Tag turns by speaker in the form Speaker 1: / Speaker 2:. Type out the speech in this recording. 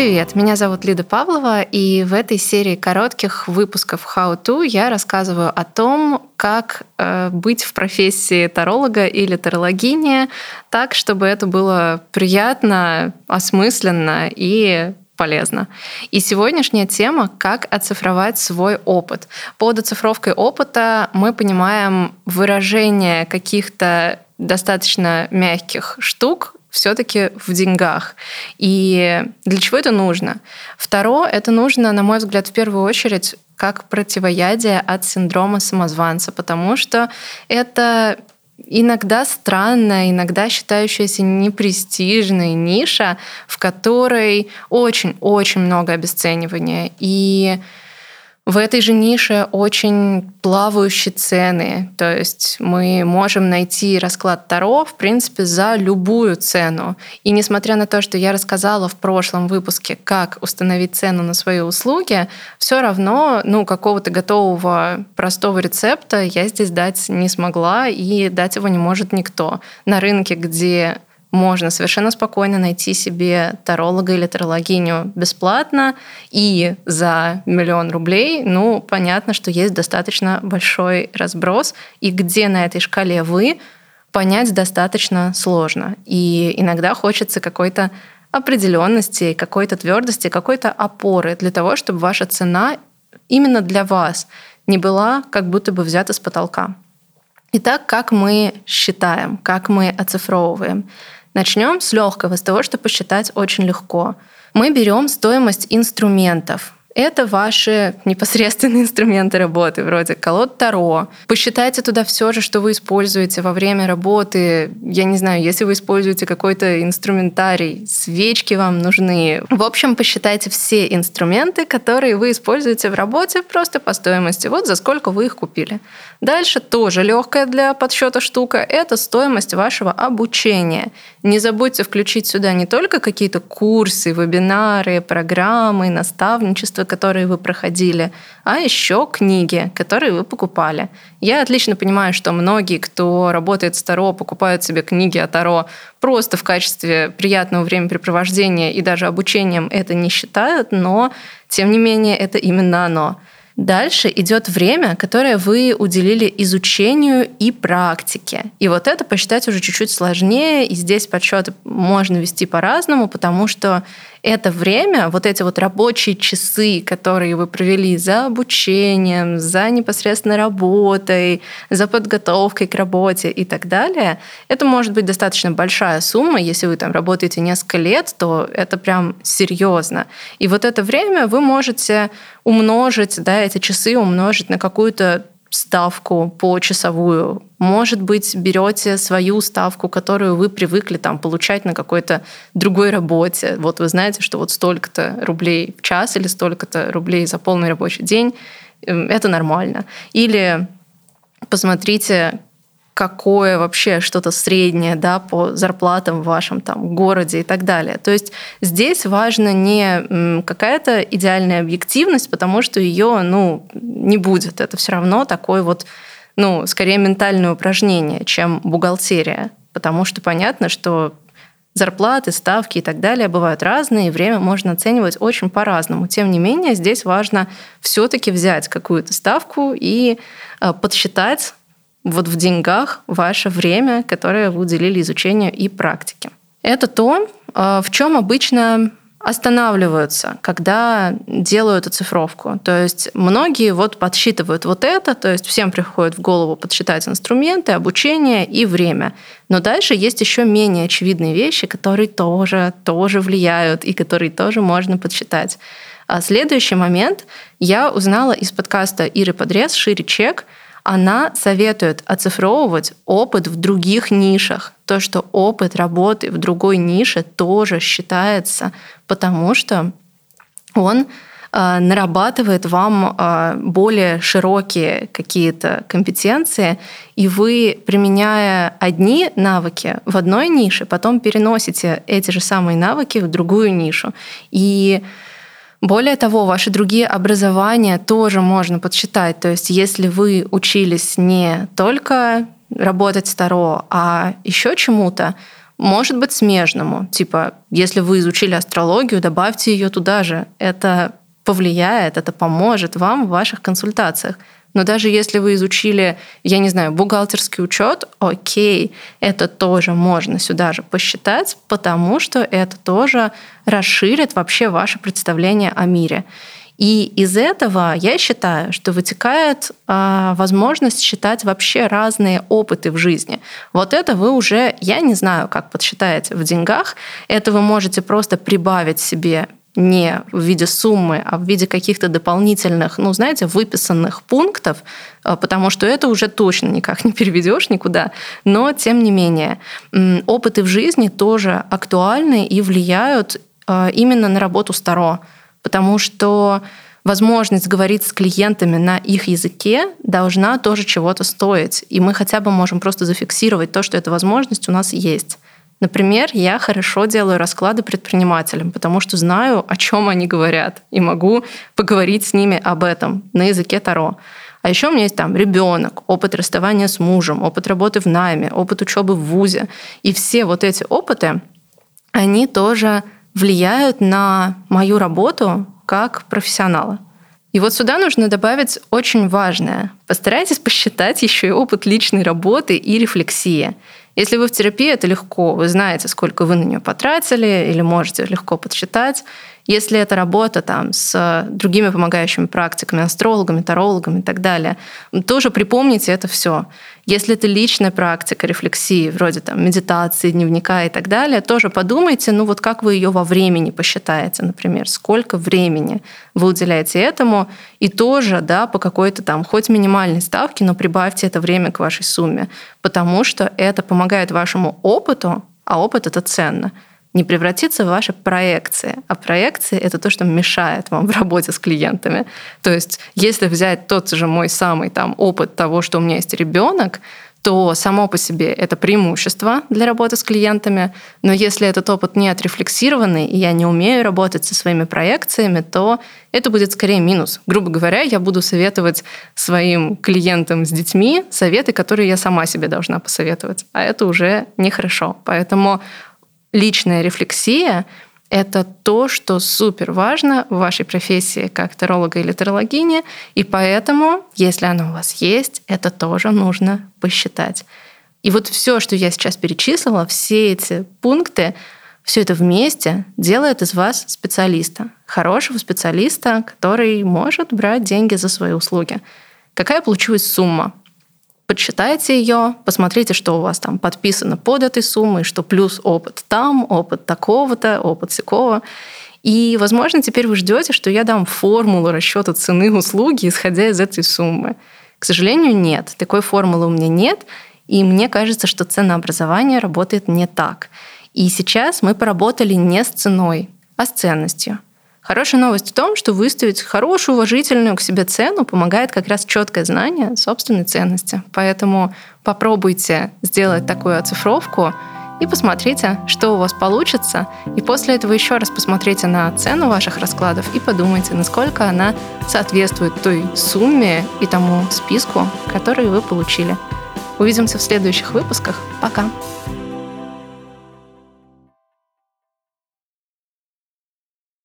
Speaker 1: Привет, меня зовут Лида Павлова, и в этой серии коротких выпусков How To я рассказываю о том, как э, быть в профессии таролога или тарологини так, чтобы это было приятно, осмысленно и полезно. И сегодняшняя тема — как оцифровать свой опыт. Под оцифровкой опыта мы понимаем выражение каких-то достаточно мягких штук все-таки в деньгах. И для чего это нужно? Второе, это нужно, на мой взгляд, в первую очередь как противоядие от синдрома самозванца, потому что это иногда странная, иногда считающаяся непрестижной ниша, в которой очень-очень много обесценивания. И в этой же нише очень плавающие цены, то есть мы можем найти расклад Таро, в принципе, за любую цену. И несмотря на то, что я рассказала в прошлом выпуске, как установить цену на свои услуги, все равно ну, какого-то готового простого рецепта я здесь дать не смогла, и дать его не может никто. На рынке, где можно совершенно спокойно найти себе таролога или тарологиню бесплатно и за миллион рублей. Ну, понятно, что есть достаточно большой разброс, и где на этой шкале вы, понять достаточно сложно. И иногда хочется какой-то определенности, какой-то твердости, какой-то опоры для того, чтобы ваша цена именно для вас не была как будто бы взята с потолка. Итак, как мы считаем, как мы оцифровываем? Начнем с легкого, с того, что посчитать очень легко. Мы берем стоимость инструментов. Это ваши непосредственные инструменты работы, вроде колод Таро. Посчитайте туда все же, что вы используете во время работы. Я не знаю, если вы используете какой-то инструментарий, свечки вам нужны. В общем, посчитайте все инструменты, которые вы используете в работе просто по стоимости. Вот за сколько вы их купили. Дальше тоже легкая для подсчета штука – это стоимость вашего обучения. Не забудьте включить сюда не только какие-то курсы, вебинары, программы, наставничество, которые вы проходили, а еще книги, которые вы покупали. Я отлично понимаю, что многие, кто работает с Таро, покупают себе книги о Таро просто в качестве приятного времяпрепровождения и даже обучением это не считают, но тем не менее это именно оно. Дальше идет время, которое вы уделили изучению и практике. И вот это посчитать уже чуть-чуть сложнее, и здесь подсчеты можно вести по-разному, потому что это время, вот эти вот рабочие часы, которые вы провели за обучением, за непосредственно работой, за подготовкой к работе и так далее, это может быть достаточно большая сумма. Если вы там работаете несколько лет, то это прям серьезно. И вот это время вы можете умножить, да, эти часы умножить на какую-то ставку по часовую. Может быть, берете свою ставку, которую вы привыкли там, получать на какой-то другой работе. Вот вы знаете, что вот столько-то рублей в час или столько-то рублей за полный рабочий день эм, – это нормально. Или посмотрите, какое вообще что-то среднее да, по зарплатам в вашем там, городе и так далее. То есть здесь важно не какая-то идеальная объективность, потому что ее ну, не будет. Это все равно такое вот, ну, скорее ментальное упражнение, чем бухгалтерия. Потому что понятно, что зарплаты, ставки и так далее бывают разные, и время можно оценивать очень по-разному. Тем не менее, здесь важно все-таки взять какую-то ставку и э, подсчитать вот в деньгах ваше время, которое вы уделили изучению и практике. Это то, э, в чем обычно останавливаются, когда делают оцифровку. То есть многие вот подсчитывают вот это, то есть всем приходит в голову подсчитать инструменты, обучение и время. Но дальше есть еще менее очевидные вещи, которые тоже, тоже влияют и которые тоже можно подсчитать. А следующий момент я узнала из подкаста Иры Подрез «Шире чек», она советует оцифровывать опыт в других нишах. То, что опыт работы в другой нише тоже считается, потому что он э, нарабатывает вам э, более широкие какие-то компетенции, и вы, применяя одни навыки в одной нише, потом переносите эти же самые навыки в другую нишу. И более того, ваши другие образования тоже можно подсчитать. То есть если вы учились не только работать с Таро, а еще чему-то, может быть смежному. Типа, если вы изучили астрологию, добавьте ее туда же. Это повлияет, это поможет вам в ваших консультациях. Но даже если вы изучили, я не знаю, бухгалтерский учет, окей, это тоже можно сюда же посчитать, потому что это тоже расширит вообще ваше представление о мире. И из этого я считаю, что вытекает э, возможность считать вообще разные опыты в жизни. Вот это вы уже, я не знаю, как подсчитаете в деньгах, это вы можете просто прибавить себе не в виде суммы, а в виде каких-то дополнительных, ну, знаете, выписанных пунктов, а, потому что это уже точно никак не переведешь никуда. Но, тем не менее, опыты в жизни тоже актуальны и влияют а, именно на работу Старо потому что возможность говорить с клиентами на их языке должна тоже чего-то стоить. И мы хотя бы можем просто зафиксировать то, что эта возможность у нас есть. Например, я хорошо делаю расклады предпринимателям, потому что знаю, о чем они говорят, и могу поговорить с ними об этом на языке Таро. А еще у меня есть там ребенок, опыт расставания с мужем, опыт работы в найме, опыт учебы в ВУЗе. И все вот эти опыты, они тоже влияют на мою работу как профессионала. И вот сюда нужно добавить очень важное. Постарайтесь посчитать еще и опыт личной работы и рефлексии. Если вы в терапии, это легко. Вы знаете, сколько вы на нее потратили, или можете легко подсчитать. Если это работа там, с другими помогающими практиками, астрологами, тарологами и так далее, тоже припомните это все. Если это личная практика рефлексии, вроде там, медитации, дневника и так далее, тоже подумайте, ну вот как вы ее во времени посчитаете, например, сколько времени вы уделяете этому, и тоже да, по какой-то там хоть минимальной ставке, но прибавьте это время к вашей сумме, потому что это помогает вашему опыту, а опыт это ценно – не превратиться в ваши проекции. А проекции — это то, что мешает вам в работе с клиентами. То есть если взять тот же мой самый там, опыт того, что у меня есть ребенок, то само по себе это преимущество для работы с клиентами. Но если этот опыт не отрефлексированный, и я не умею работать со своими проекциями, то это будет скорее минус. Грубо говоря, я буду советовать своим клиентам с детьми советы, которые я сама себе должна посоветовать. А это уже нехорошо. Поэтому личная рефлексия — это то, что супер важно в вашей профессии как таролога или тарологини, и поэтому, если оно у вас есть, это тоже нужно посчитать. И вот все, что я сейчас перечислила, все эти пункты, все это вместе делает из вас специалиста, хорошего специалиста, который может брать деньги за свои услуги. Какая получилась сумма? Подсчитайте ее, посмотрите, что у вас там подписано под этой суммой, что плюс опыт там, опыт такого-то, опыт всякого. И, возможно, теперь вы ждете, что я дам формулу расчета цены услуги, исходя из этой суммы. К сожалению, нет. Такой формулы у меня нет. И мне кажется, что ценообразование работает не так. И сейчас мы поработали не с ценой, а с ценностью. Хорошая новость в том, что выставить хорошую, уважительную к себе цену помогает как раз четкое знание собственной ценности. Поэтому попробуйте сделать такую оцифровку и посмотрите, что у вас получится. И после этого еще раз посмотрите на цену ваших раскладов и подумайте, насколько она соответствует той сумме и тому списку, который вы получили. Увидимся в следующих выпусках. Пока!